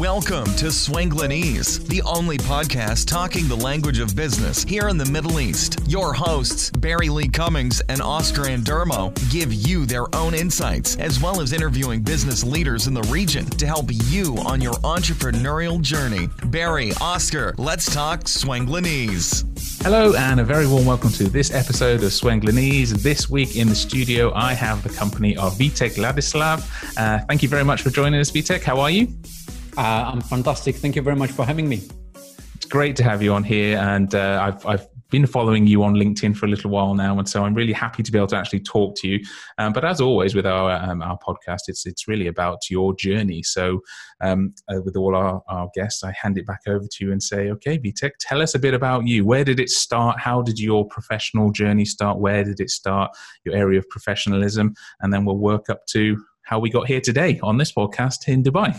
Welcome to Swanglinese, the only podcast talking the language of business here in the Middle East. Your hosts, Barry Lee Cummings and Oscar Andermo, give you their own insights, as well as interviewing business leaders in the region to help you on your entrepreneurial journey. Barry, Oscar, let's talk Swanglinese. Hello, and a very warm welcome to this episode of Swanglinese. This week in the studio, I have the company of Vitek Ladislav. Uh, thank you very much for joining us, Vitek. How are you? Uh, I'm fantastic. Thank you very much for having me. It's great to have you on here, and uh, I've, I've been following you on LinkedIn for a little while now, and so I'm really happy to be able to actually talk to you. Um, but as always with our um, our podcast, it's it's really about your journey. So um, uh, with all our, our guests, I hand it back over to you and say, okay, Vitek, tell us a bit about you. Where did it start? How did your professional journey start? Where did it start? Your area of professionalism, and then we'll work up to how we got here today on this podcast in Dubai.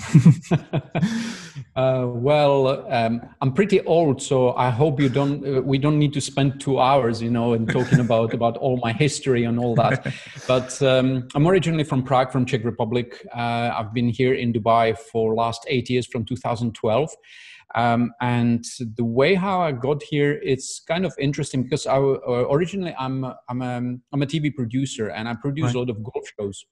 uh, well, um, I'm pretty old, so I hope you don't. Uh, we don't need to spend two hours, you know, and talking about about all my history and all that. but um, I'm originally from Prague, from Czech Republic. Uh, I've been here in Dubai for last eight years, from 2012. Um, and the way how I got here, it's kind of interesting because I uh, originally I'm I'm a, I'm a TV producer and I produce right. a lot of golf shows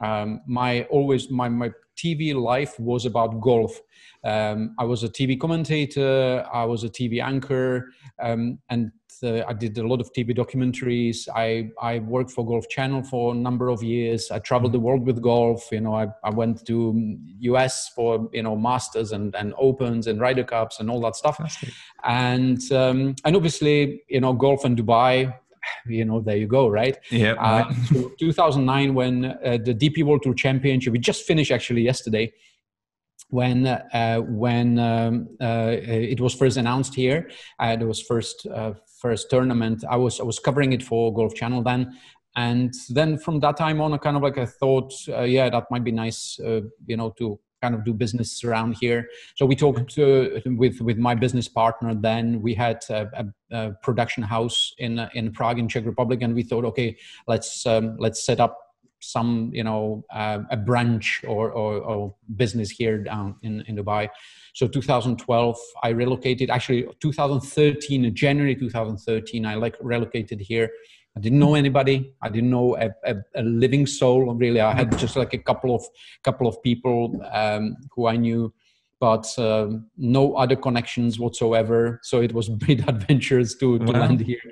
um, my always my, my tv life was about golf. Um, i was a tv commentator i was a tv anchor um, and uh, i did a lot of tv documentaries. I i worked for golf channel for a number of years. I traveled the world with golf you know i, I went to us for you know masters and and opens and ryder cups and all that stuff. And um, and obviously you know golf in dubai you know, there you go, right? Yeah. Uh, so 2009, when uh, the DP World Tour Championship, we just finished actually yesterday, when uh, when um, uh, it was first announced here, uh, there was first uh, first tournament. I was I was covering it for Golf Channel then, and then from that time on, I kind of like I thought, yeah, that might be nice, you know, to kind of do business around here. So we talked uh, with with my business partner. Then we had a, a, a, production house in in Prague in Czech Republic, and we thought, okay, let's um, let's set up some you know uh, a branch or, or, or, business here down in, in Dubai. So 2012, I relocated. Actually, 2013, January 2013, I like relocated here I didn't know anybody. I didn't know a, a, a, living soul. Really, I had just like a couple of couple of people um, who I knew, but uh, no other connections whatsoever. So it was big adventures to, to wow. land here.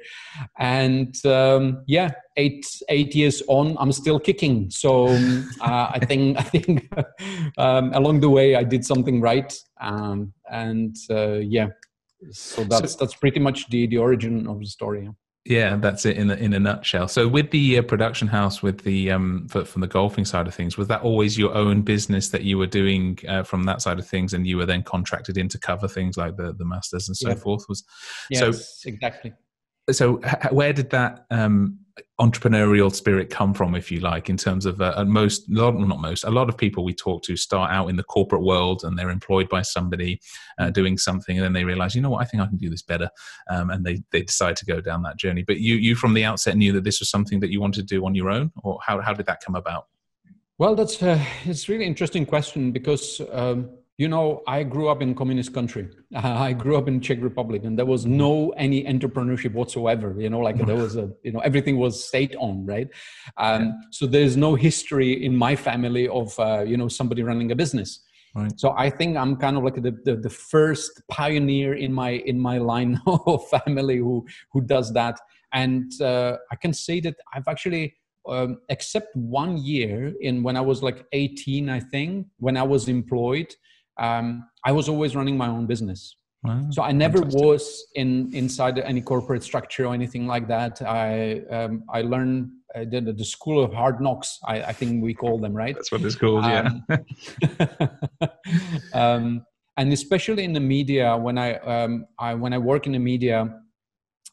And um, yeah, eight eight years on, I'm still kicking. So um, uh, I think I think um, along the way I did something right. Um, and uh, yeah, so that's so, that's pretty much the the origin of the story. Yeah, that's it in a, in a nutshell. So, with the uh, production house, with the um, for, from the golfing side of things, was that always your own business that you were doing uh, from that side of things, and you were then contracted in to cover things like the the masters and so yeah. forth? Was yes, so exactly so where did that um, entrepreneurial spirit come from if you like in terms of uh, most not, most a lot of people we talk to start out in the corporate world and they're employed by somebody uh, doing something and then they realize you know what? I think i can do this better. Um, and they, they decide to go down that journey. But you you from the outset knew that this was something that you wanted to do on your own or how, how did that come about? Well that's uh, it's really interesting question because um, you know i grew up in communist country i grew up in czech republic and there was no any entrepreneurship whatsoever you know like there was a you know everything was state owned right um, yeah. so there's no history in my family of uh, you know somebody running a business right. so i think i'm kind of like the, the, the first pioneer in my in my line of family who who does that and uh, i can say that i've actually um, except one year in when i was like 18 i think when i was employed um, I was always running my own business. Wow, so I never was in inside any corporate structure or anything like that. I um, I learned I did the school of hard knocks. I, I think we call them right. That's what it's called. Um, yeah. um, and especially in the media, when I, um, I when I work in the media,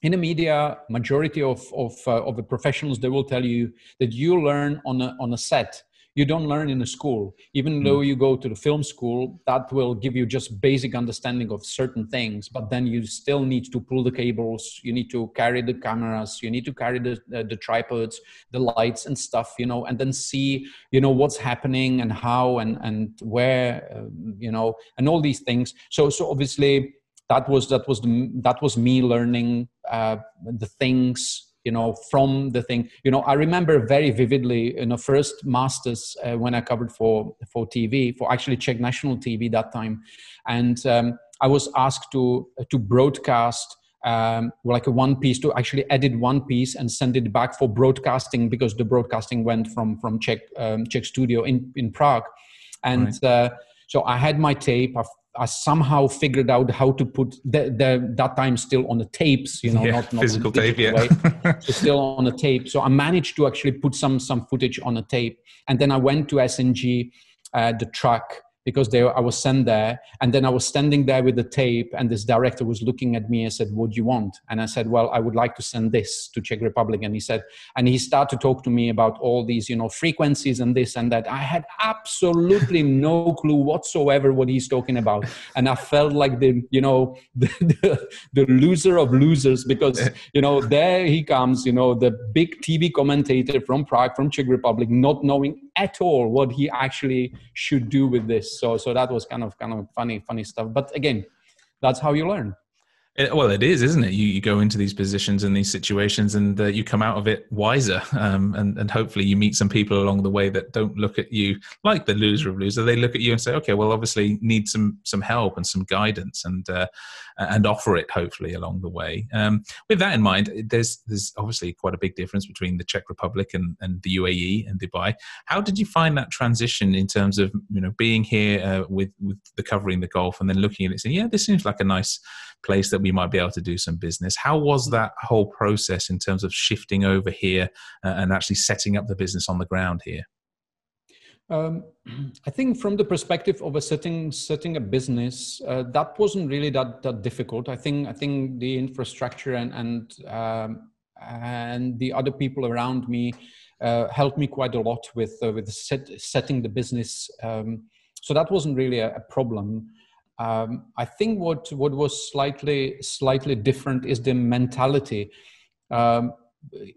in the media, majority of of uh, of the professionals they will tell you that you learn on a on a set you don't learn in a school even mm. though you go to the film school that will give you just basic understanding of certain things but then you still need to pull the cables you need to carry the cameras you need to carry the, uh, the tripods the lights and stuff you know and then see you know what's happening and how and and where uh, you know and all these things so so obviously that was that was the, that was me learning uh, the things you know from the thing you know i remember very vividly in the first masters uh, when i covered for for tv for actually czech national tv that time and um, i was asked to to broadcast um, like a one piece to actually edit one piece and send it back for broadcasting because the broadcasting went from from czech um, czech studio in in prague and right. uh, so I had my tape. I I somehow figured out how to put the, the that time still on the tapes, you know, yeah, not, not physical tape, yeah. so still on the tape. So I managed to actually put some some footage on a tape, and then I went to SNG, uh, the truck, because they, I was sent there. And then I was standing there with the tape, and this director was looking at me and said, What do you want? And I said, Well, I would like to send this to Czech Republic. And he said, and he started to talk to me about all these, you know, frequencies and this and that. I had absolutely no clue whatsoever what he's talking about. And I felt like the, you know, the, the, the loser of losers because, you know, there he comes, you know, the big TV commentator from Prague, from Czech Republic, not knowing at all what he actually should do with this. So so that was kind of kind of funny funny stuff. But again, that's how you learn. It, well, it is, isn't it? You, you go into these positions and these situations, and uh, you come out of it wiser, um, and and hopefully you meet some people along the way that don't look at you like the loser of loser. They look at you and say, okay, well, obviously need some some help and some guidance, and uh, and offer it hopefully along the way. Um, with that in mind, there's there's obviously quite a big difference between the Czech Republic and, and the UAE and Dubai. How did you find that transition in terms of you know being here uh, with with the covering the Gulf and then looking at it, saying, yeah, this seems like a nice place that we might be able to do some business. How was that whole process in terms of shifting over here uh, and actually setting up the business on the ground here? Um, I think from the perspective of a setting setting a business, uh, that wasn't really that that difficult. I think I think the infrastructure and and um, and the other people around me uh, helped me quite a lot with uh, with set, setting the business. Um, so that wasn't really a, a problem. Um, I think what what was slightly slightly different is the mentality. Um,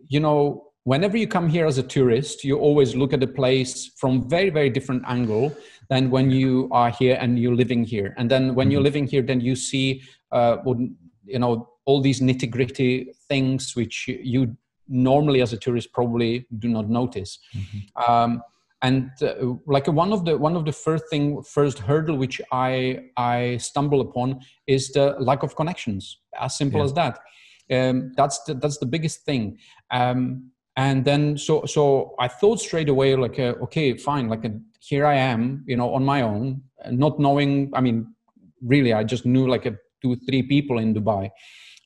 you know, whenever you come here as a tourist, you always look at the place from very very different angle than when you are here and you're living here. And then when mm-hmm. you're living here, then you see, uh, you know, all these nitty gritty things which you normally as a tourist probably do not notice. Mm-hmm. Um, and uh, like one of the one of the first thing first hurdle which i i stumble upon is the lack of connections. As simple yeah. as that. Um, that's the, that's the biggest thing. Um, and then so so i thought straight away like uh, okay fine like uh, here i am you know on my own not knowing i mean really i just knew like a two three people in dubai.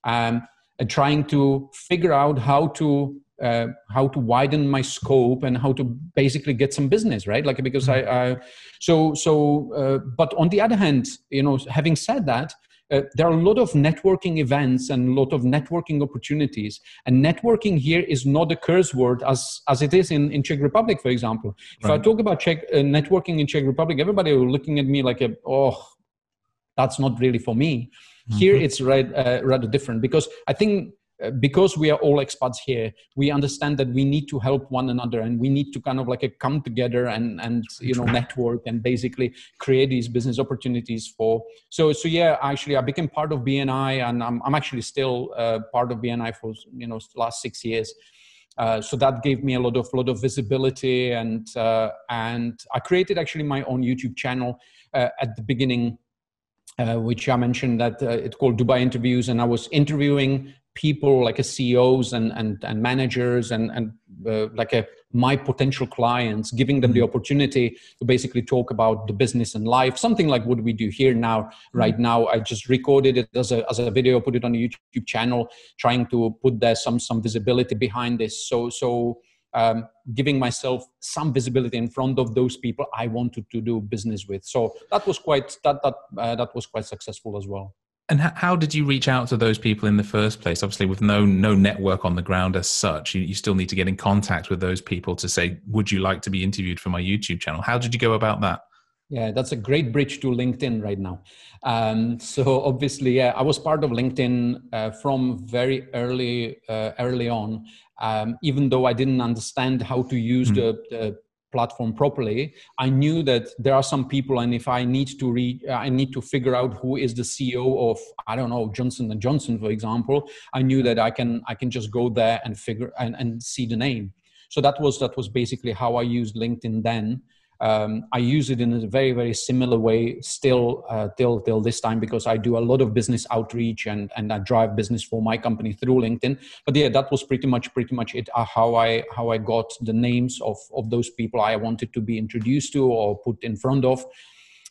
Um, and trying to figure out how to uh, how to widen my scope and how to basically get some business right like because I, mm-hmm. I so so uh, but on the other hand you know having said that uh, there are a lot of networking events and a lot of networking opportunities and networking here is not a curse word as as it is in, in czech republic for example if i talk about czech uh, networking in czech republic everybody will looking at me like a, oh that's not really for me mm-hmm. here it's right, uh, rather different because i think because we are all expats here we understand that we need to help one another and we need to kind of like a come together and and you know network and basically create these business opportunities for so so yeah actually i became part of bni and i'm, I'm actually still uh, part of bni for you know last six years. Uh, so that gave me a lot of lot of visibility and uh, and i created actually my own youtube channel uh, at the beginning uh, which I mentioned that uh, it's called Dubai Interviews, and I was interviewing people like a CEOs and and, and managers and and uh, like a my potential clients, giving them the mm-hmm. opportunity to basically talk about the business and life, something like what we do here now. Mm-hmm. Right now, I just recorded it as a as a video, put it on a YouTube channel, trying to put there some some visibility behind this. So so. Um, giving myself some visibility in front of those people I wanted to do business with. So that was quite that that uh, that was quite successful as well. And how did you reach out to those people in the first place? Obviously, with no no network on the ground as such, you, you still need to get in contact with those people to say, "Would you like to be interviewed for my YouTube channel?" How did you go about that? Yeah, that's a great bridge to LinkedIn right now. Um, so obviously, yeah, I was part of LinkedIn uh, from very early uh, early on. Um, even though I didn't understand how to use mm. the, the platform properly i knew that there are some people and if i need to read uh, i need to figure out who is the ceo of i don't know johnson and johnson for example i knew that i can i can just go there and figure and, and see the name. So that was that was basically how i used linkedin then um, I use it in a very very similar way still uh, till till this time because I do a lot of business outreach and and I drive business for my company through LinkedIn. But yeah, that was pretty much pretty much it. Uh, how I how I got the names of of those people I wanted to be introduced to or put in front of.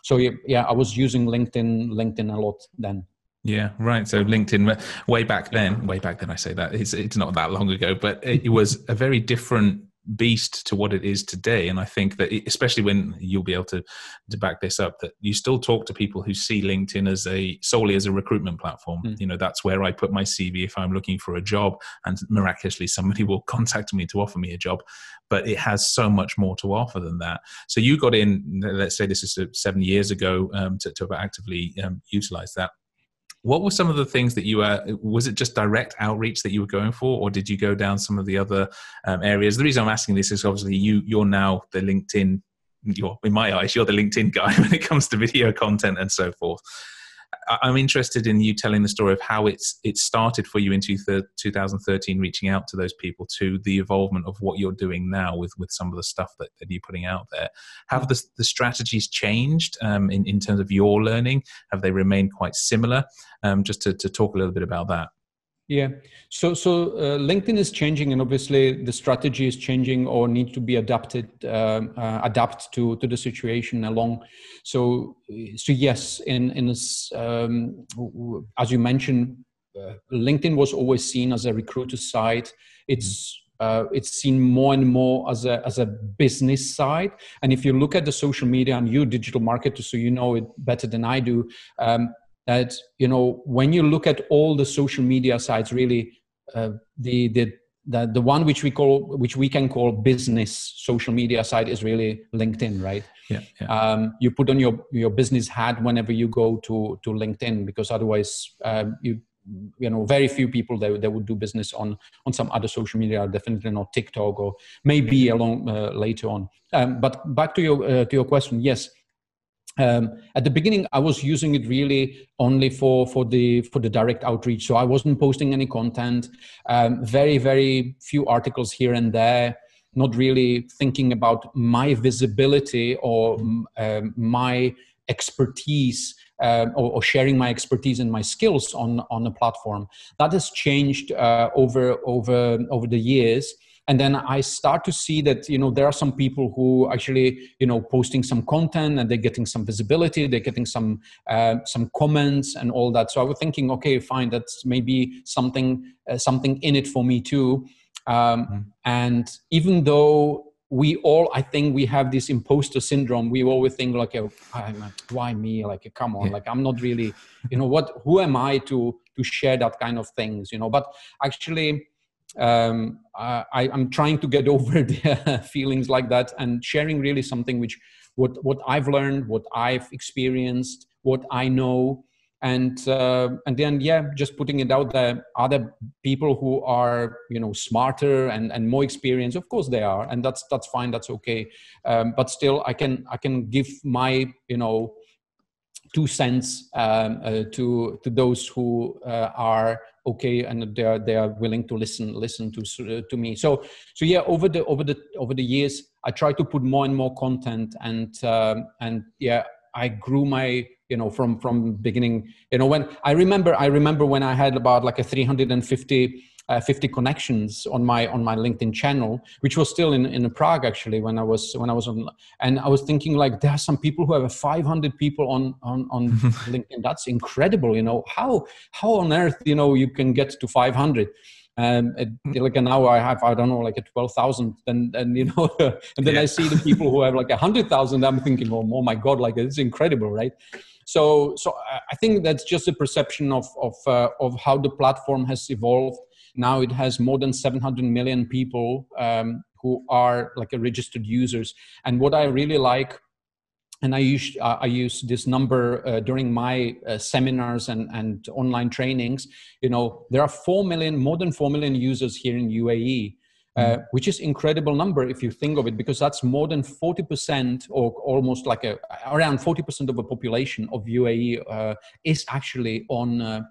So yeah, yeah I was using LinkedIn LinkedIn a lot then. Yeah, right. So LinkedIn, way back then, way back then, I say that it's it's not that long ago, but it was a very different beast to what it is today. And I think that, especially when you'll be able to to back this up, that you still talk to people who see LinkedIn as a solely as a recruitment platform. Mm. You know, that's where I put my CV if I'm looking for a job, and miraculously somebody will contact me to offer me a job. But it has so much more to offer than that. So you got in, let's say this is seven years ago, um, to, to actively um, utilize that what were some of the things that you were was it just direct outreach that you were going for or did you go down some of the other um, areas? The reason i'm asking this is obviously you you're now the linkedin you're in my eyes you're the linkedin guy when it comes to video content and so forth I'm interested in you telling the story of how it's it started for you in 2013, reaching out to those people, to the evolvement of what you're doing now with with some of the stuff that, that you're putting out there. Have the, the strategies changed um, in in terms of your learning? Have they remained quite similar? Um, just to, to talk a little bit about that. Yeah. So so uh, LinkedIn is changing, and obviously the strategy is changing or need to be adapted, um, uh, adapt to to the situation along. So so yes, in in this, um, as you mentioned, uh, LinkedIn was always seen as a recruiter site. It's uh, it's seen more and more as a as a business side. And if you look at the social media and you digital marketer, so you know it better than I do. Um, that you know when you look at all the social media sites really uh, the the the, the one which we call which we can call business social media site is really linkedin right yeah, yeah. Um, you put on your your business hat whenever you go to to linkedin because otherwise um, you you know very few people that, that would do business on on some other social media definitely not tiktok or maybe along uh, later on um, but back to your uh, to your question yes um, at the beginning i was using it really only for for the for the direct outreach. So i wasn't posting any content. Um, very very few articles here and there. Not really thinking about my visibility or um, my expertise uh, or, or, sharing my expertise and my skills on on the platform. That has changed uh, over over over the years and then i start to see that you know there are some people who actually you know posting some content and they're getting some visibility they're getting some uh, some comments and all that so i was thinking okay fine that's maybe something uh, something in it for me too um, mm-hmm. and even though we all i think we have this imposter syndrome we always think like oh, why me like come on yeah. like i'm not really you know what who am i to to share that kind of things you know but actually um, I, am trying to get over the feelings like that and sharing really something which what what I've learned, what I've experienced, what I know, and uh, and then yeah, just putting it out there. Other people who are you know smarter and and more experienced, of course they are, and that's that's fine, that's okay. Um, but still, I can I can give my you know two cents um, uh, to to those who uh, are okay and they are they are willing to listen listen to uh, to me. So so yeah over the over the over the years i try to put more and more content and um, and yeah i grew my you know from from beginning you know when i remember i remember when i had about like a 350 uh, 50 connections on my on my linkedin channel which was still in in prague actually when i was when i was on and i was thinking like there are some people who have 500 people on on on linkedin. That's incredible you know. How how on earth you know you can get to 500 um, it, like hour, I have I don't know like a twelve thousand, and and you know, and then yeah. I see the people who have like a hundred thousand. I'm thinking, oh, oh my god, like it's incredible, right? So so I think that's just a perception of of uh, of how the platform has evolved. Now it has more than 700 million people um, who are like a registered users, and what I really like and I use uh, I use this number uh, during my uh, seminars and and online trainings. You know, there are four million, more than four million users here in UAE, uh, mm-hmm. which is incredible number if you think of it, because that's more than forty percent, or almost like a around forty percent of the population of UAE uh, is actually on. Uh,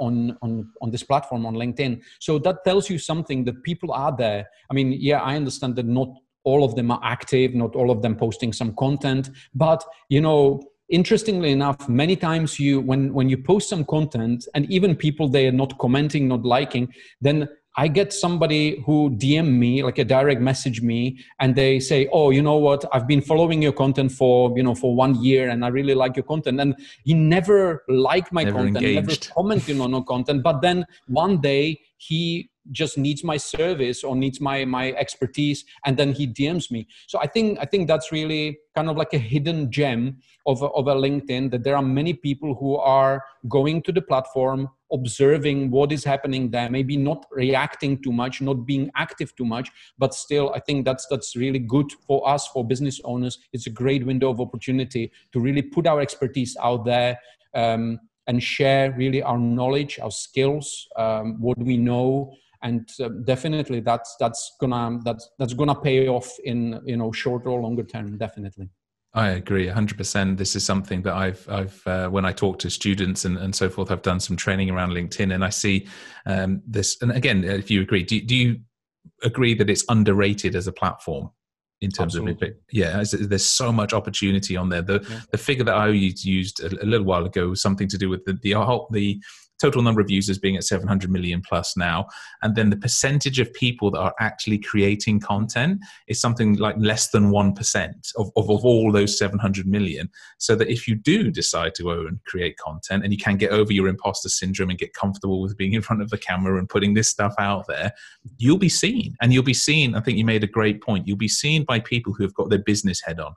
on on on this platform on LinkedIn, so that tells you something that people are there. I mean, yeah, I understand that not all of them are active not all of them posting some content but you know interestingly enough many times you when when you post some content and even people they are not commenting not liking then I get somebody who DM me, like a direct message me, and they say, "Oh, you know what? I've been following your content for you know for one year, and I really like your content." And he never liked my never content, engaged. never commented on no content. But then one day he just needs my service or needs my my expertise and then he dms me. So i think i think that's really kind of like a hidden gem of a, of a linkedin that there are many people who are going to the platform observing what is happening there maybe not reacting too much not being active too much but still i think that's that's really good for us for business owners. It's a great window of opportunity to really put our expertise out there um, and share really our knowledge our skills um, what we know and uh, definitely that's that's gonna that's that's gonna pay off in you know short or longer term definitely I agree 100%. This is something that I've, I've uh, when I talk to students and, and so forth, I've done some training around LinkedIn and I see um, this. And again, if you agree, do, do you agree that it's underrated as a platform? in terms Absolutely. of yeah there's so much opportunity on there the yeah. the figure that i used a, a, little while ago was something to do with the the, the total number of users being at 700 million plus now. And then the percentage of people that are actually creating content is something like less than 1% of, of, of all those 700 million. So that if you do decide to go and create content and you can get over your imposter syndrome and get comfortable with being in front of the camera and putting this stuff out there, you'll be seen. And you'll be seen, I think you made a great point, you'll be seen by people who have got their business head on.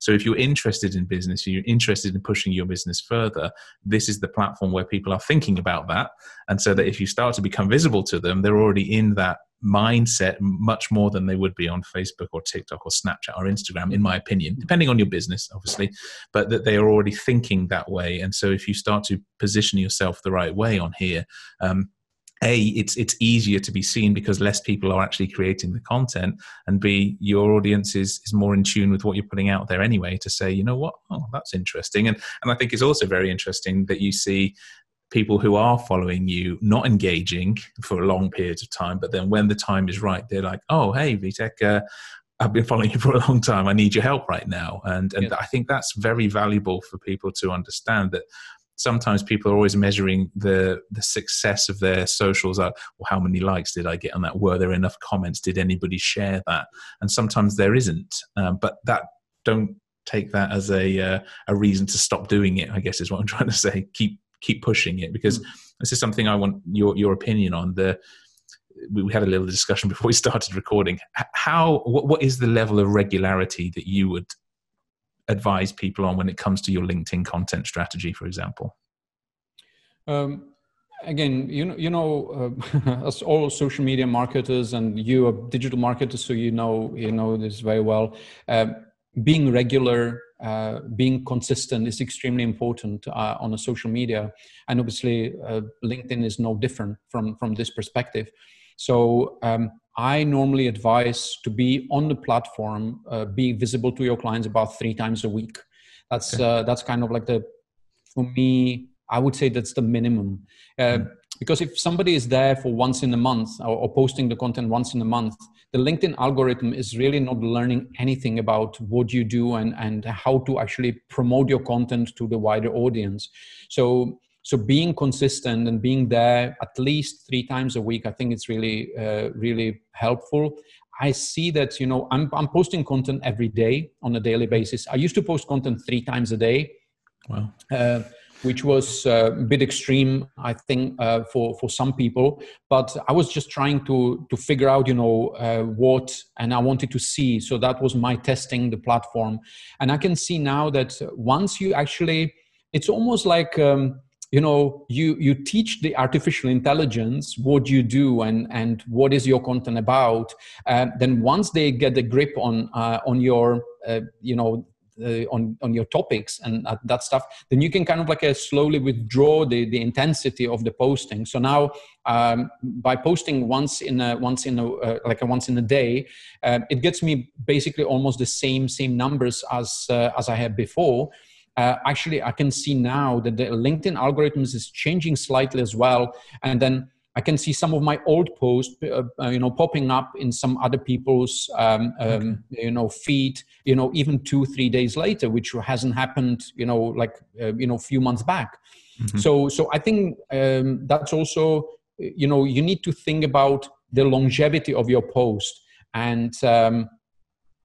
So if you're interested in business, you're interested in pushing your business further, this is the platform where people are thinking about that. And so that if you start to become visible to them, they're already in that mindset much more than they would be on Facebook or TikTok or Snapchat or Instagram, in my opinion, depending on your business, obviously, but that they are already thinking that way. And so if you start to position yourself the right way on here, um, a it's it's easier to be seen because less people are actually creating the content and b your audience is is more in tune with what you're putting out there anyway to say you know what oh that's interesting and and i think it's also very interesting that you see people who are following you not engaging for long periods of time but then when the time is right they're like oh hey vitek uh, I've been following you for a long time. I need your help right now, and and yeah. I think that's very valuable for people to understand that sometimes people are always measuring the the success of their socials like well how many likes did i get on that? Were there enough comments? Did anybody share that? And sometimes there isn't um, but that don't take that as a uh, a reason to stop doing it i guess is what i'm trying to say. Keep keep pushing it because mm. this is something i want your your opinion on. The we had a little discussion before we started recording. How what, what is the level of regularity that you would advise people on when it comes to your LinkedIn content strategy, for example? Um, again, you know, you know, uh, as all social media marketers, and you are digital marketers, so you know, you know this very well. Uh, being regular, uh, being consistent is extremely important uh, on a social media, and obviously, uh, LinkedIn is no different from from this perspective. So um, I normally advise to be on the platform, uh, be visible to your clients about three times a week. That's okay. uh, that's kind of like the for me. I would say that's the minimum. Uh, mm. Because if somebody is there for once in a month or, or, posting the content once in a month, the LinkedIn algorithm is really not learning anything about what you do and, and how to actually promote your content to the wider audience. So so being consistent and being there at least three times a week i think it's really uh, really helpful i see that you know I'm, I'm posting content every day on a daily basis i used to post content three times a day wow uh, which was uh, a bit extreme, I think, uh, for for some people. But I was just trying to to figure out, you know, uh, what, and I wanted to see. So that was my testing the platform, and I can see now that once you actually, it's almost like. Um, you know you you teach the artificial intelligence what you do and and what is your content about uh, then once they get a grip on uh, on your uh, you know uh, on on your topics and uh, that stuff then you can kind of like slowly withdraw the the intensity of the posting. So now um, by posting once in a once in a uh, like a once in a day uh, it gets me basically almost the same same numbers as uh, as i had before actually i can see now that the linkedin algorithms is changing slightly as well and then I can see some of my old posts, uh, uh, you know, popping up in some other people's, um, um, okay. you know, feed, you know, even two, three days later, which hasn't happened, you know, like, uh, you know, a few months back. Mm-hmm. So, so I think um, that's also, you know, you need to think about the longevity of your post, and um,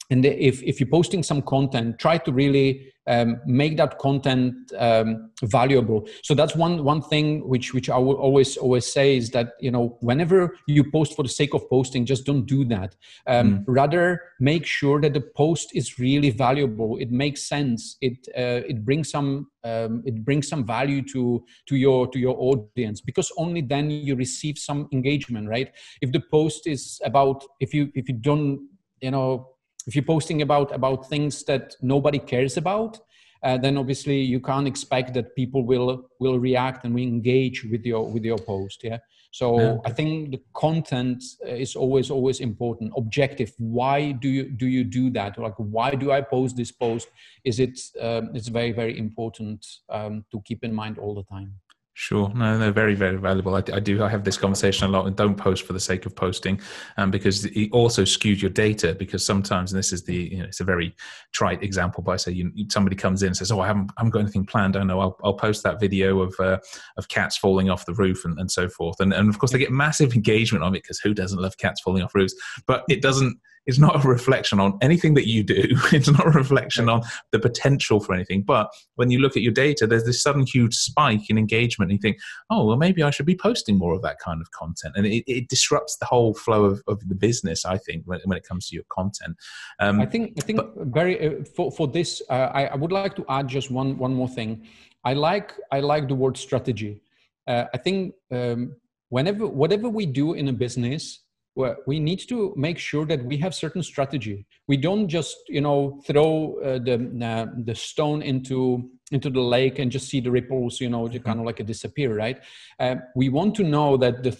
and if if you're posting some content, try to really um, make that content um, valuable. So that's one one thing which which i will always always say is that you know whenever you post for the sake of posting just don't do that. Um, mm. rather make sure that the post is really valuable. It makes sense. It uh, it brings some um, it brings some value to to your to your audience because only then you receive some engagement right? If the post is about if you if you don't you know if you're posting about about things that nobody cares about uh, then obviously you can't expect that people will will react and will engage with your with your post yeah? So yeah. i think the content is always always important. Objective why do you do you do that? Like why do i post this post? Is it um, it's very very important um, to keep in mind all the time Sure, no, they're very, very valuable. I, I, do. I have this conversation a lot, and don't post for the sake of posting, um, because it also skews your data. Because sometimes, and this is the, you know, it's a very trite example, but I say you, somebody comes in and says, "Oh, I haven't, I haven't got anything planned. I know. I'll, I'll post that video of uh, of cats falling off the roof and, and so forth." And and of course, they get massive engagement on it because who doesn't love cats falling off roofs? But it doesn't it's not a reflection on anything that you do. It's not a reflection on the potential for anything. But when you look at your data, there's this sudden huge spike in engagement. And you think, oh, well, maybe I should be posting more of that kind of content. And it, it disrupts the whole flow of, of the business, I think, when, when it comes to your content. Um, I think, I think but, very, uh, for, for this, uh, I, I would like to add just one, one more thing. I like, I like the word strategy. Uh, I think um, whenever, whatever we do in a business, we need to make sure that we have certain strategy. We don't just, you know, throw uh, the uh, the stone into into the lake and just see the ripples, you know, to kind of like a disappear, right? Uh, we want to know that the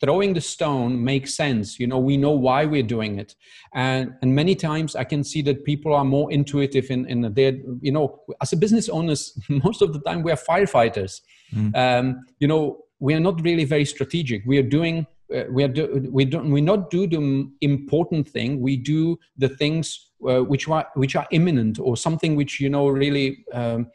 throwing the stone makes sense. You know, we know why we're doing it, and and many times I can see that people are more intuitive in in their, you know, as a business owners, most of the time we are firefighters. Mm. Um, you know, we are not really very strategic. We are doing uh, we are do, we don't we not do the important thing. We do the things uh, which are which are imminent or something which you know really um,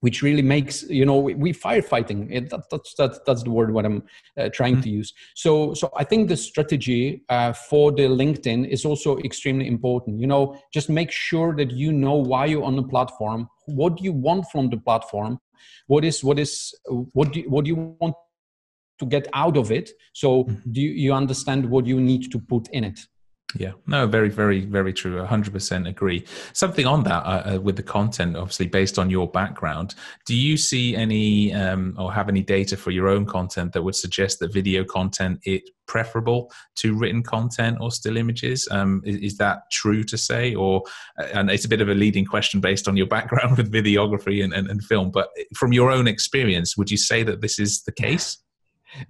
which really makes you know we, we firefighting. It, that, that's that's that's the word what i'm uh, trying mm-hmm. to use. So so i think the strategy uh, for the linkedin is also extremely important. You know just make sure that you know why you're on the platform what do you want from the platform what is what is what do what do you want to get out of it so mm-hmm. do you, understand what you need to put in it yeah, no, very, very, very true. 100% agree. Something on that uh, uh, with the content, obviously, based on your background, do you see any um, or have any data for your own content that would suggest that video content is preferable to written content or still images? Um, is, is, that true to say? Or, uh, and it's a bit of a leading question based on your background with videography and, and, and film, but from your own experience, would you say that this is the case?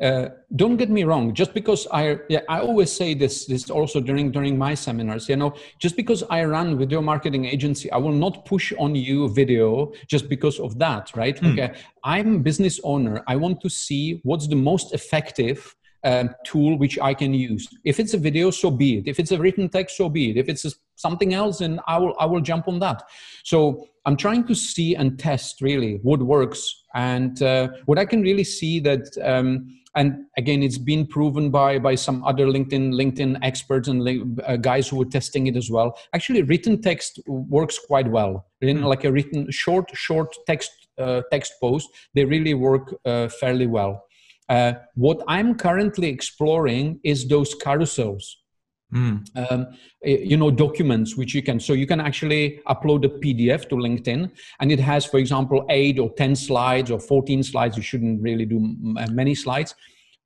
Uh, don't get me wrong. Just because I, yeah, I always say this, this also during during my seminars. You know, just because I run a video marketing agency, I will not push on you video just because of that, right? Mm. Okay, I'm a business owner. I want to see what's the most effective um, tool which I can use. If it's a video, so be it. If it's a written text, so be it. If it's a, something else, then I will I will jump on that. So I'm trying to see and test really what works and uh, what I can really see that um, and again it's been proven by by some other linkedin linkedin experts and uh, guys who were testing it as well. Actually written text works quite well. In mm. like a written short short text uh, text post they really work uh, fairly well. Uh, what i'm currently exploring is those carousels Mm. Um, eh, you know documents which you can so you can actually upload a pdf to linkedin and it has for example 8 or 10 slides or 14 slides. You shouldn't really do many slides.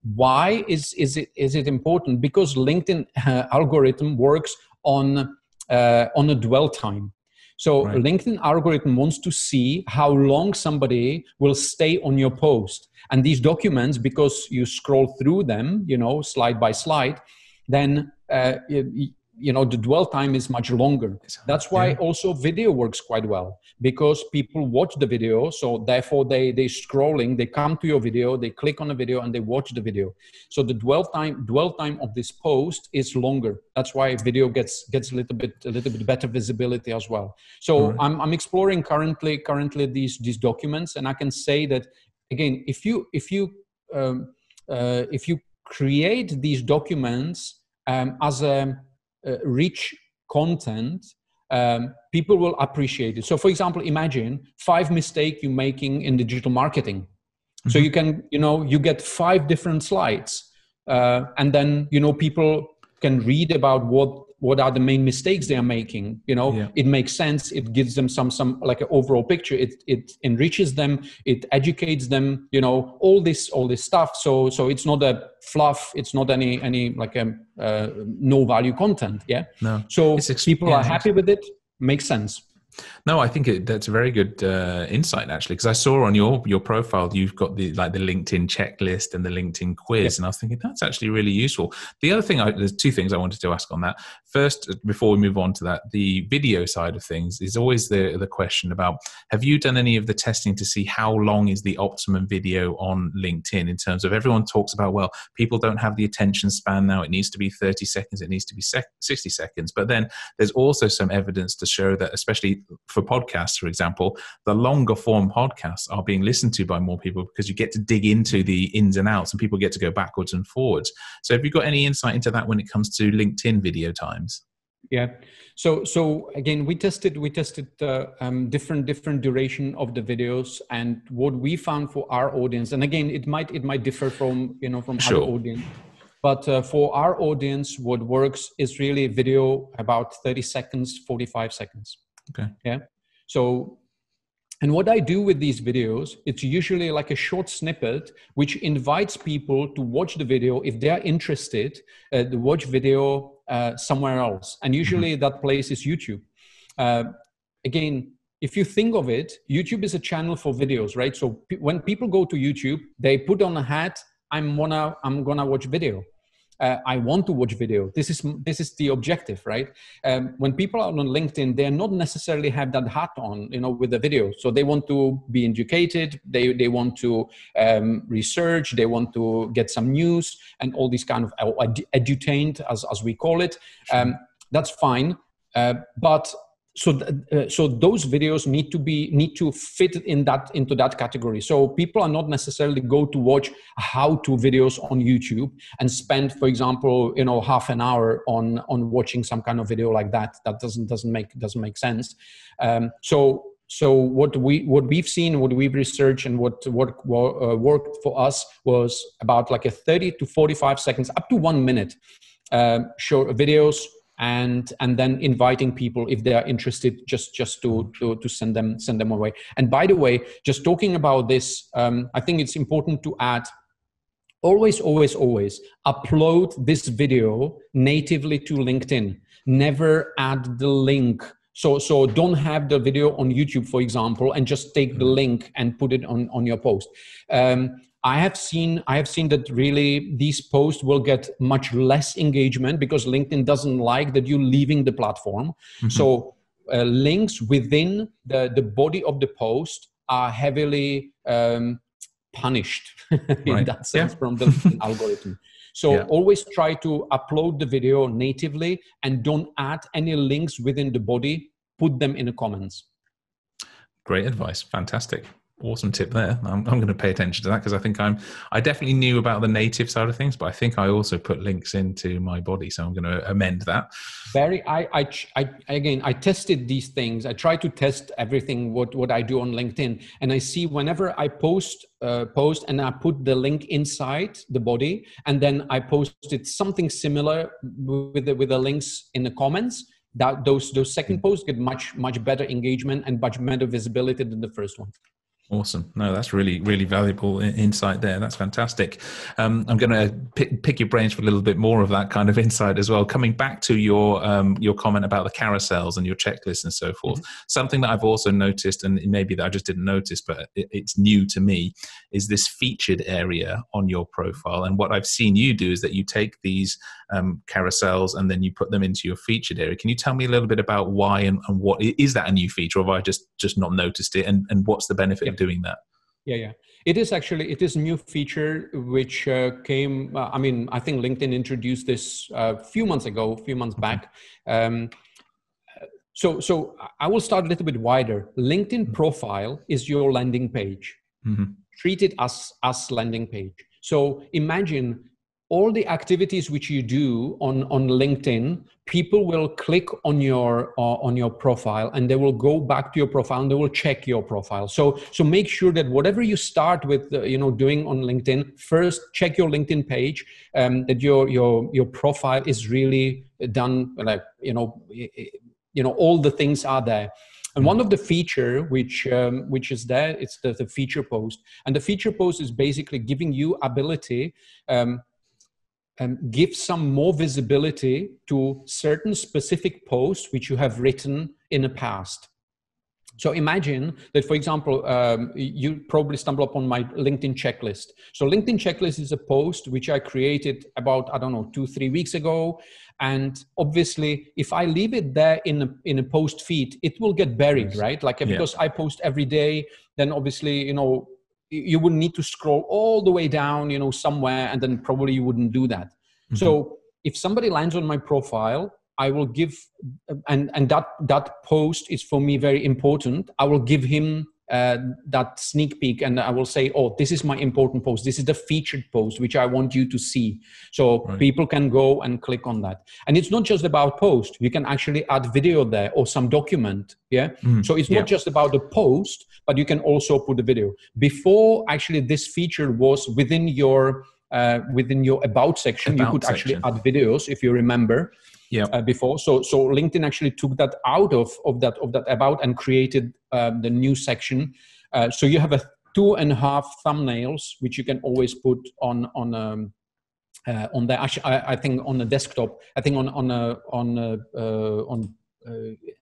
Why is is it is it important? Because linkedin uh, algorithm works on uh, on a dwell time. So right. linkedin algorithm wants to see how long somebody will stay on your post. And these documents because you scroll through them you know slide by slide then uh, you, you, know the dwell time is much longer. That's why yeah. also video works quite well because people watch the video so therefore they they scrolling they come to your video they click on the video and they watch the video. So the dwell time dwell time of this post is longer. That's why video gets gets a little bit a little bit better visibility as well. So right. I'm, I'm exploring currently currently these these documents and i can say that again if you if you um, uh, if you create these documents um, as a, a, rich content, um, people will appreciate it. So, for example, imagine five mistakes you're making in digital marketing. Mm-hmm. So you can, you know, you get five different slides, uh, and then you know people can read about what what are the main mistakes they are making you know? Yeah. it makes sense. It gives them some some like an overall picture. It it enriches them. It educates them you know all this all this stuff. So so it's not a fluff. It's not any any like a um, uh, no value content yeah? No. So people are happy with it. Makes sense. No, I think it, that's a very good uh, insight actually, because I saw on your your profile you've got the like the LinkedIn checklist and the LinkedIn quiz, and I was thinking that's actually really useful. The other thing, I, there's two things I wanted to ask on that. First, before we move on to that, the video side of things is always the the question about have you done any of the testing to see how long is the optimum video on LinkedIn in terms of everyone talks about well people don't have the attention span now it needs to be 30 seconds it needs to be sec- 60 seconds, but then there's also some evidence to show that especially for podcasts, for example, the longer form podcasts are being listened to by more people because you get to dig into the ins and outs and people get to go backwards and forwards. So, have you got any insight into that when it comes to LinkedIn video times? Yeah. So so again, we tested we tested uh, um, different different duration of the videos, and what we found for our audience, and again, it might it might differ from you know from sure. other audience. But uh, for our audience, what works is really video about 30 seconds, 45 seconds. Okay. Yeah. So, and what I do with these videos, it's usually like a short snippet which invites people to watch the video if they're interested uh, to watch video uh, somewhere else. And usually mm-hmm. that place is YouTube. Uh, again, if you think of it, YouTube is a channel for videos, right? So p- when people go to YouTube, they put on a hat. I'm wanna I'm gonna watch video uh, I want to watch video. This is this is the objective, right? Um, when people are on LinkedIn, they are not necessarily have that hat on, you know, with the video. So they want to be educated. They they want to um, research. They want to get some news and all these kind of edutained, as as we call it. Um, that's fine, uh, but so uh, so those videos need to be need to fit in that into that category. So people are not necessarily go to watch how to videos on youtube and spend for example you know half an hour on on watching some kind of video like that. That doesn't doesn't make doesn't make sense. Um, so so what we what we've seen what we've researched and what what uh, worked for us was about like a 30 to 45 seconds up to one minute uh, short videos and and then inviting people if they are interested just just to to, to send them send them away. And by the way just talking about this um, i think it's important to add always always always upload this video natively to linkedin. Never add the link. So so don't have the video on youtube for example and just take the link and put it on on your post. Um, I have seen I have seen that really these posts will get much less engagement because LinkedIn doesn't like that you're leaving the platform. Mm-hmm. So uh, links within the the body of the post are heavily um, punished in right. that sense yeah. from the algorithm. So yeah. always try to upload the video natively and don't add any links within the body. Put them in the comments. Great advice. Fantastic. Awesome tip there. I'm, I'm going to pay attention to that because I think I'm. I definitely knew about the native side of things, but I think I also put links into my body, so I'm going to amend that. Very. I, I, I again, I tested these things. I try to test everything what what I do on LinkedIn, and I see whenever I post uh, post and I put the link inside the body, and then I posted something similar with the, with the links in the comments. That those those second posts get much much better engagement and much better visibility than the first one. Awesome. No, that's really, really valuable insight there. That's fantastic. Um, I'm going to pick, pick, your brains for a little bit more of that kind of insight as well. Coming back to your um, your comment about the carousels and your checklist and so forth, mm-hmm. something that I've also noticed, and maybe that I just didn't notice, but it, it's new to me, is this featured area on your profile. And what I've seen you do is that you take these um, carousels and then you put them into your featured area. Can you tell me a little bit about why and, and what is that a new feature, or have I just just not noticed it? And and what's the benefit. Doing that? Yeah, yeah. It is actually it is a new feature which uh, came. Uh, I mean, I think LinkedIn introduced this a uh, few months ago, a few months back. Um, so, so I will start a little bit wider. LinkedIn profile is your landing page. Mm-hmm. Treat it as as landing page. So imagine all the activities which you do on, on linkedin people will click on your uh, on your profile and they will go back to your profile and they will check your profile. So so make sure that whatever you start with uh, you know doing on linkedin first check your linkedin page um, that your your your profile is really done like you know you know all the things are there. And one of the feature which um, which is there it's the, the feature post. And the feature post is basically giving you ability um, um, give some more visibility to certain specific posts which you have written in the past. So imagine that, for example, um, you probably stumble upon my LinkedIn checklist. So LinkedIn checklist is a post which I created about, I don't know, two, three weeks ago. And obviously, if I leave it there in a, in a post feed, it will get buried, right? Like because. I post every day, then obviously, you know, you would need to scroll all the way down you know somewhere and then probably you wouldn't do that. Mm-hmm. so if somebody lands on my profile i will give and and that that post is for me very important. I will give him uh, that sneak peek and i will say oh this is my important post. This is the featured post which i want you to see. So right. people can go and click on that. And it's not just about post. You can actually add video there or some document yeah? Mm, so it's not just about the post but you can also put a video before actually this feature was within your uh, within your about section about you could section. actually add videos if you remember yeah. Uh, before. So so LinkedIn actually took that out of of that of that about and created um, the new section. Uh, so you have a two and a half thumbnails which you can always put on on um, uh, on the actually I, I, think on the desktop. I think on on a on a, uh, on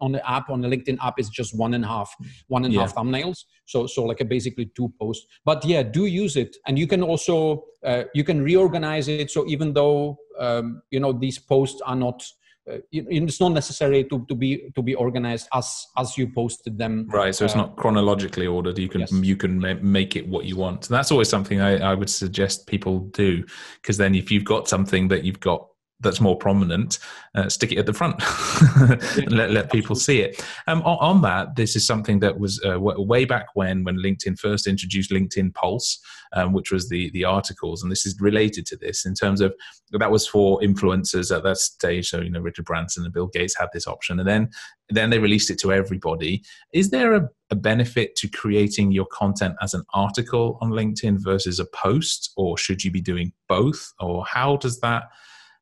on the app on the linkedin app is just one and a half one and a yeah. half thumbnails. So so like a basically two posts. But yeah do use it. And you can also uh, you can reorganize it. So even though um, you know these posts are not uh, it's not necessary to, to be to be organized as as you posted them. Right so it's uh, not chronologically ordered. You can yes. you can make it what you want. And that's always something I, I would suggest people do. Because then if you've got something that you've got that's more prominent, uh, stick it at the front and let, let people see it. Um, on, on, that, this is something that was uh, way back when, when LinkedIn first introduced LinkedIn Pulse, um, which was the, the articles. And this is related to this in terms of that was for influencers at that stage. So, you know, Richard Branson and Bill Gates had this option. And then, then they released it to everybody. Is there a, a benefit to creating your content as an article on LinkedIn versus a post, or should you be doing both? Or how does that?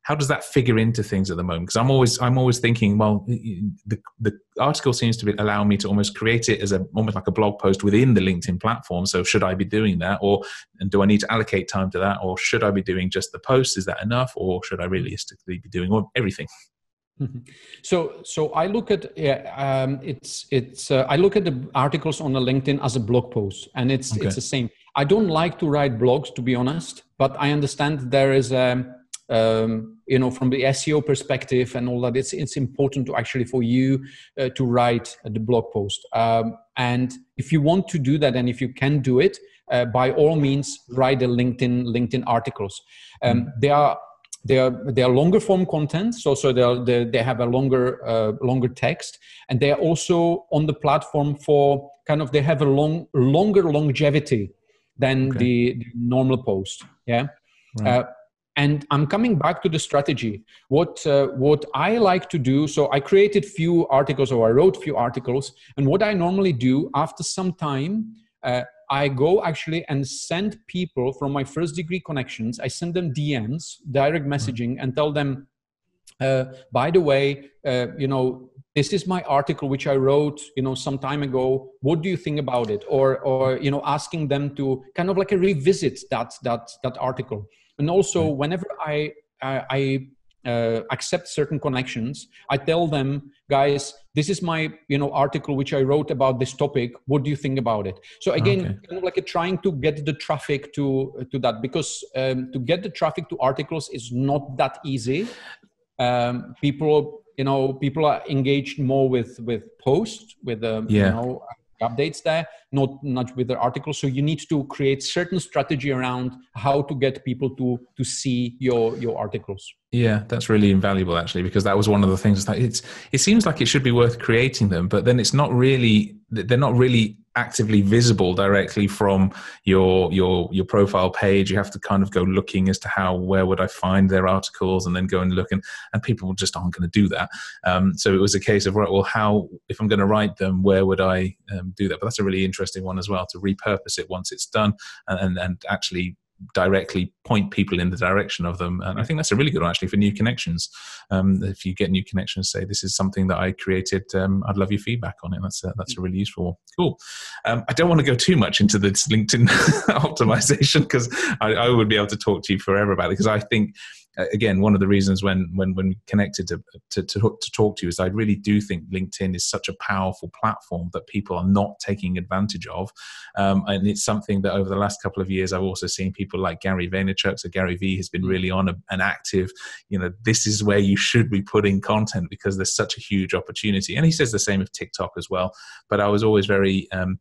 How does that figure into things at the moment? Because i'm always i'm always thinking well the, the article seems to be allowing me to almost create it as a almost like a blog post within the linkedin platform. So should i be doing that? Or and do i need to allocate time to that? Or should i be doing just the post? Is that enough? Or should i realistically be doing everything? So so i look at yeah, um, it's it's uh, i look at the articles on the linkedin as a blog post and it's okay. it's the same. I don't like to write blogs to be honest but i understand there is a um, you know from the seo perspective and all that it's it's important to actually for you uh, to write the blog post um, and if you want to do that and if you can do it uh, by all means write the linkedin linkedin articles um, mm. they are they are they are longer form content so so they are, they, they have a longer uh, longer text and they are also on the platform for kind of they have a long longer longevity than okay. the, the, normal post yeah right. uh, and i'm coming back to the strategy what uh, what i like to do so i created few articles or i wrote few articles and what i normally do after some time uh, I go actually and send people from my first degree connections, I send them DMs, direct messaging, and tell them, uh, by the way, uh, you know, this is my article which I wrote, you know, some time ago. What do you think about it? Or, or you know, asking them to kind of like a revisit that that that article. And also, whenever I I, I uh, accept certain connections i tell them guys this is my you know article which i wrote about this topic what do you think about it so again okay. kind of like a trying to get the traffic to to that because um, to get the traffic to articles is not that easy um, people you know people are engaged more with with posts with um, yeah. you know updates there not not with the articles so you need to create certain strategy around how to get people to to see your your articles. Yeah that's really invaluable actually because that was one of the things that it's it seems like it should be worth creating them but then it's not really they're not really actively visible directly from your your your profile page. You have to kind of go looking as to how where would i find their articles and then go and look. And and people just aren't going to do that. Um, so it was a case of right well how if i'm going to write them where would i um, do that? But that's a really interesting one as well to repurpose it once it's done and and, and actually directly point people in the direction of them. And I think that's a really good one actually for new connections. Um, if you get new connections, say this is something that I created, um, I'd love your feedback on it. That's a, that's a really useful. One. Cool. Um, I don't want to go too much into this LinkedIn optimization because I, I, would be able to talk to you forever about it because I think again, one of the reasons when when when we connected to, to, to to talk to you is I really do think LinkedIn is such a powerful platform that people are not taking advantage of, um, and it's something that over the last couple of years I've also seen people like Gary Vaynerchuk. So Gary V has been mm. really on a, an active. You know, this is where you should be putting content because there's such a huge opportunity, and he says the same of TikTok as well. But I was always very um,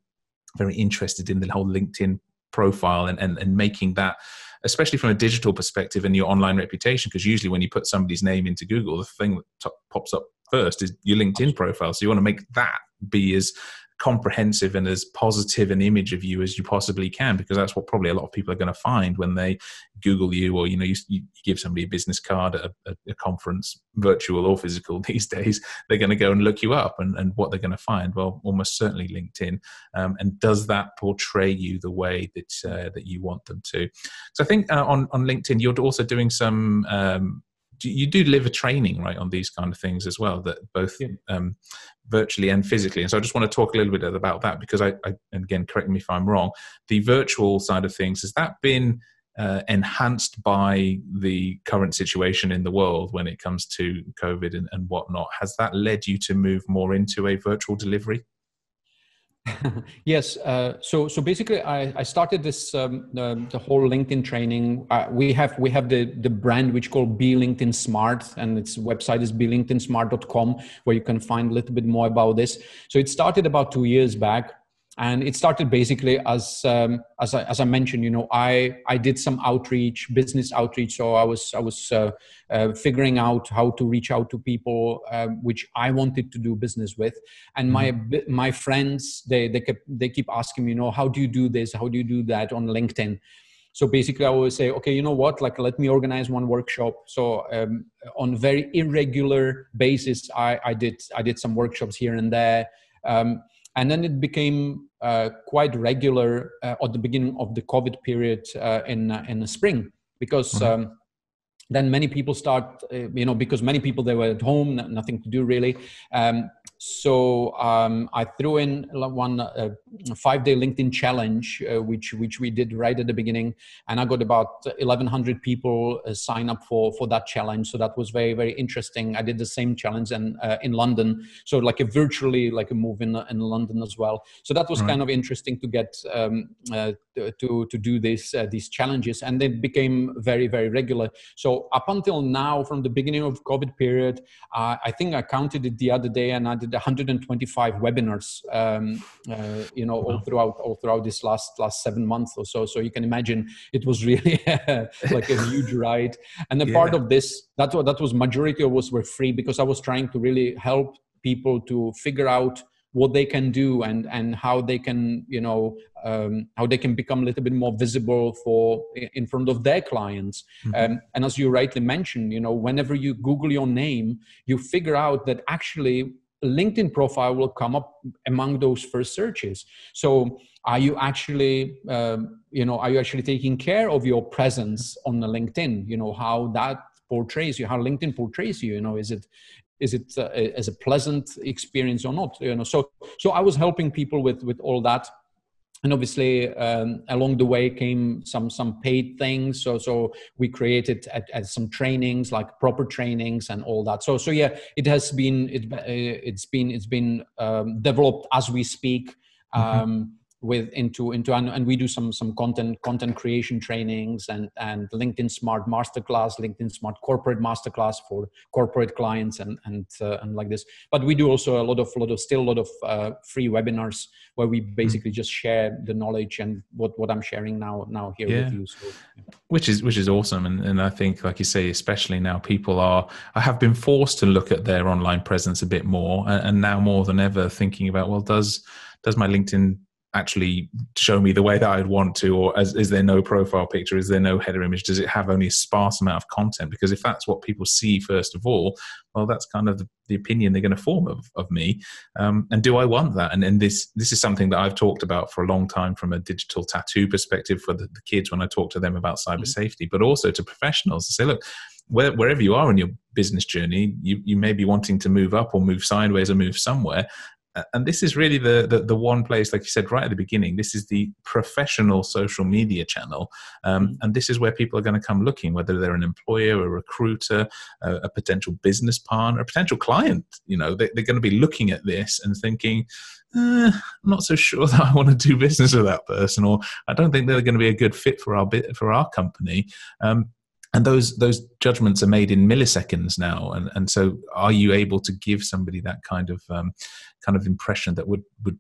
very interested in the whole LinkedIn profile and, and, and making that especially from a digital perspective and your online reputation, because usually when you put somebody's name into Google, the thing that t- pops up first is your LinkedIn profile. So you want to make that be as comprehensive and as positive an image of you as you possibly can because that's what probably a lot of people are going to find when they google you or you know you, you give somebody a business card at a, a, conference virtual or physical these days they're going to go and look you up and, and what they're going to find. Well almost certainly linkedin. Um, and does that portray you the way that uh, that you want them to? So i think uh, on on linkedin you're also doing some um, you do deliver training right on these kind of things as well that both yeah. um, virtually and physically. And so i just want to talk a little bit about that because I, I again correct me if i'm wrong the virtual side of things has that been uh, enhanced by the current situation in the world when it comes to covid and, and whatnot? Has that led you to move more into a virtual delivery yes. Uh, so so basically, I, I started this um, the, the whole LinkedIn training. Uh, we have we have the the brand which called Be LinkedIn Smart, and its website is belinkedInsmart.com, where you can find a little bit more about this. So it started about two years back and it started basically as um, as, I, as I mentioned you know I I did some outreach business outreach. So I was I was uh, uh, figuring out how to reach out to people uh, which I wanted to do business with. And mm-hmm. my my friends they they kept they keep asking me you know how do you do this? How do you do that on LinkedIn? So basically i always say okay you know what? Like let me organize one workshop. So um, on very irregular basis I, I did i did some workshops here and there. Um, and then it became uh, quite regular uh, at the beginning of the COVID period uh, in uh, in the spring because. Mm-hmm. Um, then many people start, uh, you know, because many people they were at home, nothing to do really. Um, so um, I threw in one uh, five day LinkedIn challenge, uh, which which we did right at the beginning, and I got about 1,100 people uh, sign up for for that challenge. So that was very very interesting. I did the same challenge in uh, in London, so like a virtually like a move in in London as well. So that was right. kind of interesting to get um, uh, to to do this uh, these challenges, and they became very very regular. So so up until now, from the beginning of COVID period, uh, I think I counted it the other day, and I did 125 webinars. Um, uh, you know, all throughout all throughout this last last seven months or so. So you can imagine it was really like a huge ride. And a yeah. part of this, that that was majority of us were free because I was trying to really help people to figure out what they can do and and how they can you know um, how they can become a little bit more visible for in front of their clients. Mm-hmm. um, and as you rightly mentioned you know whenever you google your name you figure out that actually linkedin profile will come up among those first searches. So are you actually um, you know are you actually taking care of your presence on the linkedin? You know how that portrays you how linkedin portrays you you know is it is it uh, as a pleasant experience or not you know? So so i was helping people with with all that. And obviously um, along the way came some some paid things. So so we created at, at some trainings like proper trainings and all that. So so yeah it has been it, uh, it's been it's been um, developed as we speak. Mm-hmm. With into into and, and, we do some some content content creation trainings and and linkedin smart masterclass linkedin smart corporate masterclass for corporate clients and and uh, and like this but we do also a lot of lot of still a lot of uh, free webinars where we mm-hmm. basically mm. just share the knowledge and what what i'm sharing now now here yeah. with you so, yeah. which is which is awesome and, and i think like you say especially now people are i have been forced to look at their online presence a bit more and, and now more than ever thinking about well does does my linkedin actually show me the way that I'd want to, or as, is there no profile picture? Is there no header image? Does it have only a sparse amount of content? Because if that's what people see first of all, well, that's kind of the, the opinion they're going to form of, of me. Um, and do I want that? And, and this this is something that I've talked about for a long time from a digital tattoo perspective for the, the kids when I talk to them about cyber mm-hmm. safety, but also to professionals to say, look, where, wherever you are in your business journey, you, you may be wanting to move up or move sideways or move somewhere and this is really the, the, the one place, like you said right at the beginning, this is the professional social media channel, um, mm-hmm. and this is where people are going to come looking, whether they're an employer, a recruiter, a, a potential business partner, a potential client. You know, they, are going to be looking at this and thinking, eh, I'm not so sure that I want to do business with that person, or I don't think they're going to be a good fit for our bit for our company. Um, and those those judgments are made in milliseconds now. And and so are you able to give somebody that kind of um, kind of impression that would would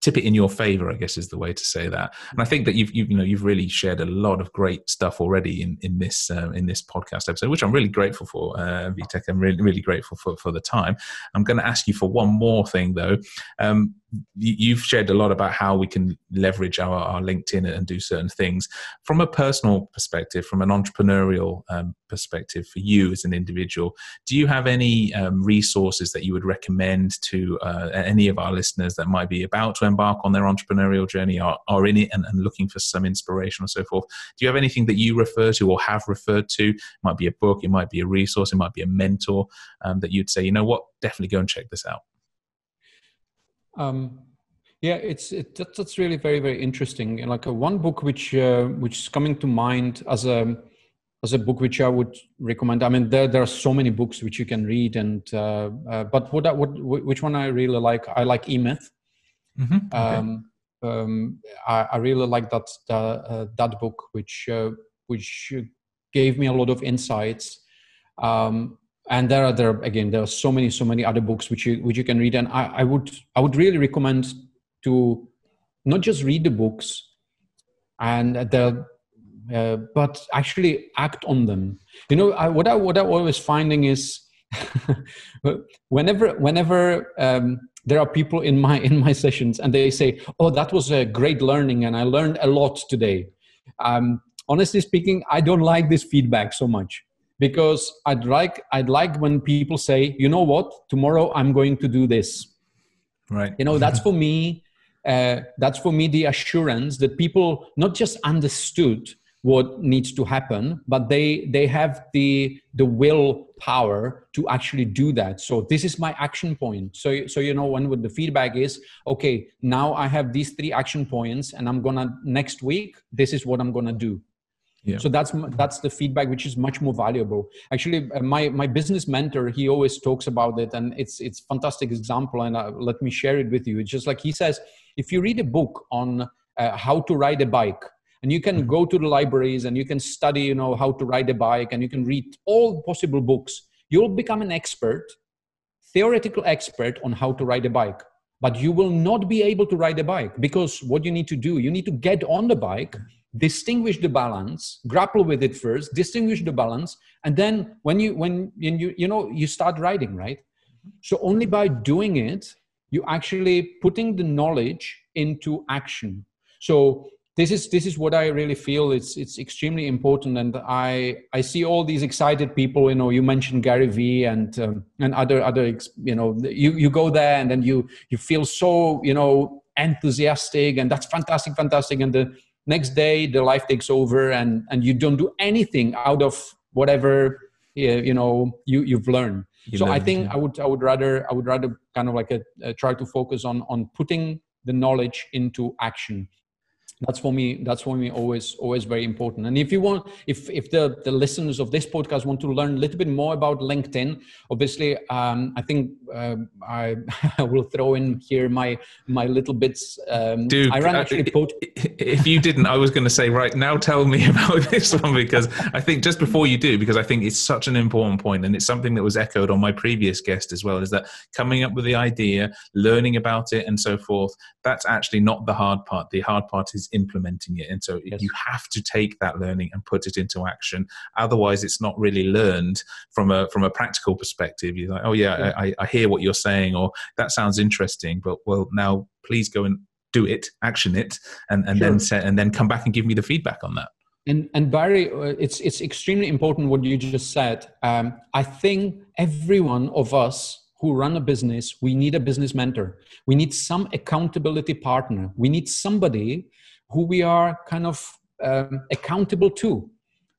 tip it in your favor i guess is the way to say that. And i think that you've, you've you know you've really shared a lot of great stuff already in in this uh, in this podcast episode which i'm really grateful for uh, Vitek. i'm really really grateful for for the time. I'm going to ask you for one more thing though. Um, you've shared a lot about how we can leverage our, our LinkedIn and do certain things. From a personal perspective, from an entrepreneurial um, perspective for you as an individual, do you have any um, resources that you would recommend to uh, any of our listeners that might be about to embark on their entrepreneurial journey or are in it and, and, looking for some inspiration or so forth? Do you have anything that you refer to or have referred to? It might be a book, it might be a resource, it might be a mentor um, that you'd say, you know what, definitely go and check this out. Um, yeah, it's it, that, that's really very very interesting. And like uh, one book which uh, which is coming to mind as a as a book which I would recommend. I mean, there there are so many books which you can read, and uh, uh, but what I, what which one I really like, I like E Myth. Mm-hmm. Okay. Um, um, I, I, really like that that, uh, that book, which uh, which gave me a lot of insights. Um, and there are there again there are so many so many other books which you which you can read. And i, I would i would really recommend to not just read the books and the uh, but actually act on them. You know I, what i what i'm always finding is whenever whenever um, there are people in my in my sessions and they say oh that was a great learning and i learned a lot today. Um, honestly speaking i don't like this feedback so much because I'd like I'd like when people say, you know what, tomorrow I'm going to do this. Right. You know, that's for me. Uh, that's for me the assurance that people not just understood what needs to happen but they they have the the will power to actually do that so this is my action point so so you know when the feedback is okay now i have these three action points and i'm gonna next week this is what i'm gonna do yeah. So that's that's the feedback which is much more valuable. Actually, uh, my my business mentor he always talks about it, and it's it's fantastic example. And uh, let me share it with you. It's just like he says, if you read a book on uh, how to ride a bike, and you can mm-hmm. go to the libraries and you can study you know how to ride a bike and you can read all possible books you'll become an expert theoretical expert on how to ride a bike but you will not be able to ride a bike because what you need to do you need to get on the bike distinguish the balance grapple with it first distinguish the balance and then when you when you you know you start riding right? So only by doing it you actually putting the knowledge into action. So this is this is what I really feel. It's it's extremely important, and I I see all these excited people. You know, you mentioned Gary Vee and um, and other other you know you you go there and then you you feel so you know enthusiastic and that's fantastic fantastic and the next day the life takes over and and you don't do anything out of whatever you know you you've learned you so learned, i think yeah. i would i would rather i would rather kind of like a, a try to focus on on putting the knowledge into action that's for me that's for me always always very important. And if you want if if the the listeners of this podcast want to learn a little bit more about linkedin obviously um, i think uh, I, I will throw in here my my little bits um, Dude, i ran uh, actually pod- if you didn't i was going to say right now tell me about this one because i think just before you do because i think it's such an important point and it's something that was echoed on my previous guest as well is that coming up with the idea learning about it and so forth that's actually not the hard part. The hard part is implementing it. And so yes. you have to take that learning and put it into action. Otherwise, it's not really learned from a from a practical perspective. You're like, oh yeah, yeah. I, I hear what you're saying, or that sounds interesting, but well, now please go and do it, action it, and and sure. then say, and then come back and give me the feedback on that. And, and Barry, uh, it's, it's extremely important what you just said. Um, I think every one of us who run a business, we need a business mentor. We need some accountability partner. We need somebody who we are kind of um, accountable to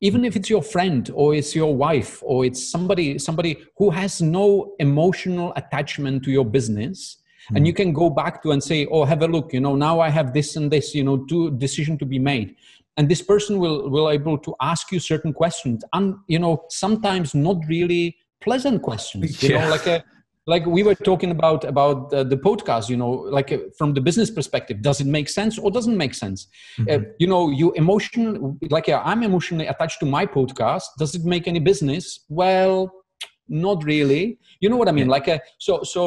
even if it's your friend or it's your wife or it's somebody somebody who has no emotional attachment to your business mm. and you can go back to and say oh have a look you know now i have this and this you know to decision to be made and this person will will able to ask you certain questions and you know sometimes not really pleasant questions you yeah. know like a like we were talking about about uh, the podcast you know like uh, from the business perspective does it make sense or doesn't make sense? Mm-hmm. uh, you know you emotion like yeah, i'm emotionally attached to my podcast. Does it make any business? Well not really. You know what i mean? Yeah. like uh, so so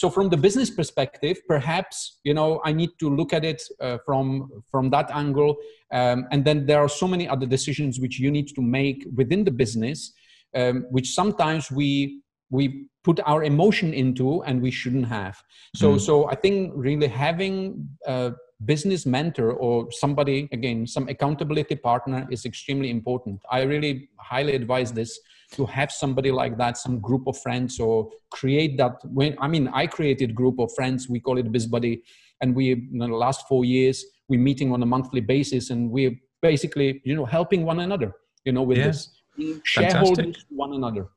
so from the business perspective perhaps you know i need to look at it uh, from from that angle. Um, and then there are so many other decisions which you need to make within the business um, which sometimes we we put our emotion into and we shouldn't have so mm. so i think really having a business mentor or somebody again some accountability partner is extremely important i really highly advise this to have somebody like that some group of friends or create that when i mean i created group of friends we call it BizBuddy and we in the last four years we're meeting on a monthly basis and we're basically you know helping one another you know with yeah. this shareholders one another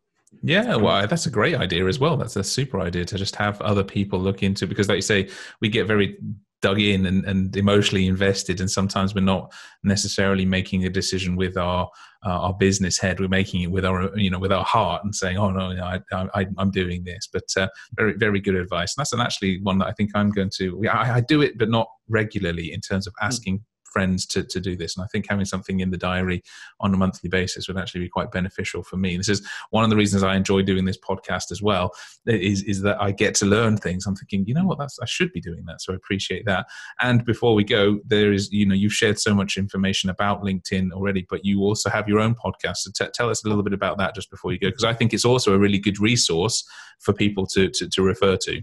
yeah, well, that's a great idea as well. That's a super idea to just have other people look into because, like you say, we get very dug in and, and emotionally invested, and sometimes we're not necessarily making a decision with our uh, our business head. We're making it with our you know with our heart and saying, "Oh no, no I, I, am doing this." But uh, very very good advice. And that's an actually one that I think I'm going to. I, I do it, but not regularly in terms of hmm. asking friends to, to do this. And I think having something in the diary on a monthly basis would actually be quite beneficial for me. This is one of the reasons I enjoy doing this podcast as well, is, is that I get to learn things. I'm thinking, you know what, that's I should be doing that. So I appreciate that. And before we go, there is, you know, you've shared so much information about LinkedIn already, but you also have your own podcast. So t- tell us a little bit about that just before you go, because I think it's also a really good resource for people to, to, to refer to.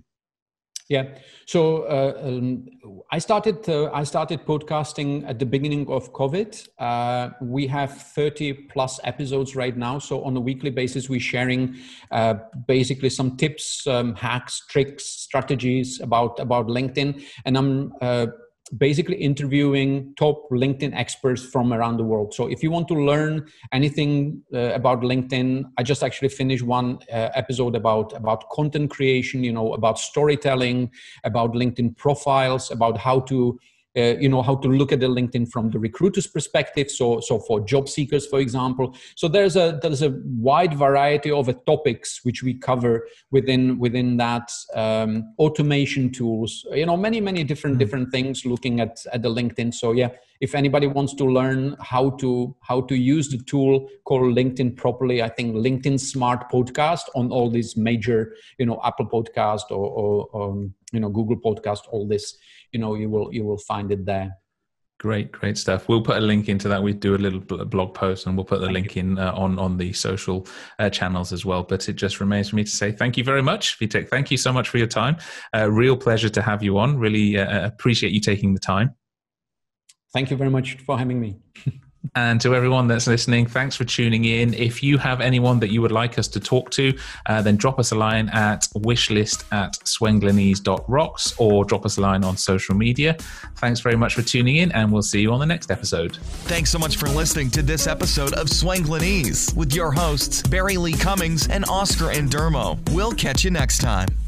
Yeah. So uh, um, I started. Uh, I started podcasting at the beginning of COVID. Uh, we have thirty plus episodes right now. So on a weekly basis, we're sharing uh, basically some tips, um, hacks, tricks, strategies about about LinkedIn, and I'm uh, basically interviewing top LinkedIn experts from around the world. So if you want to learn anything uh, about LinkedIn, I just actually finished one uh, episode about about content creation, you know, about storytelling, about LinkedIn profiles, about how to uh, you know how to look at the linkedin from the recruiter's perspective. So so for job seekers for example. So there's a there's a wide variety of topics which we cover within within that um, automation tools you know many many different mm. different things looking at at the linkedin. So yeah if anybody wants to learn how to how to use the tool called linkedin properly i think linkedin smart podcast on all these major you know apple podcast or, or um, you know google podcast all this you know you will you will find it there Great, great stuff. We'll put a link into that. We do a little blog post, and we'll put the thank link you. in uh, on on the social uh, channels as well. But it just remains for me to say thank you very much, Vitek. Thank you so much for your time. Uh, real pleasure to have you on. Really uh, appreciate you taking the time. Thank you very much for having me. And to everyone that's listening, thanks for tuning in. If you have anyone that you would like us to talk to, uh, then drop us a line at wishlist at swenglenese.rocks or drop us a line on social media. Thanks very much for tuning in, and we'll see you on the next episode. Thanks so much for listening to this episode of Swenglenese with your hosts, Barry Lee Cummings and Oscar Endermo. We'll catch you next time.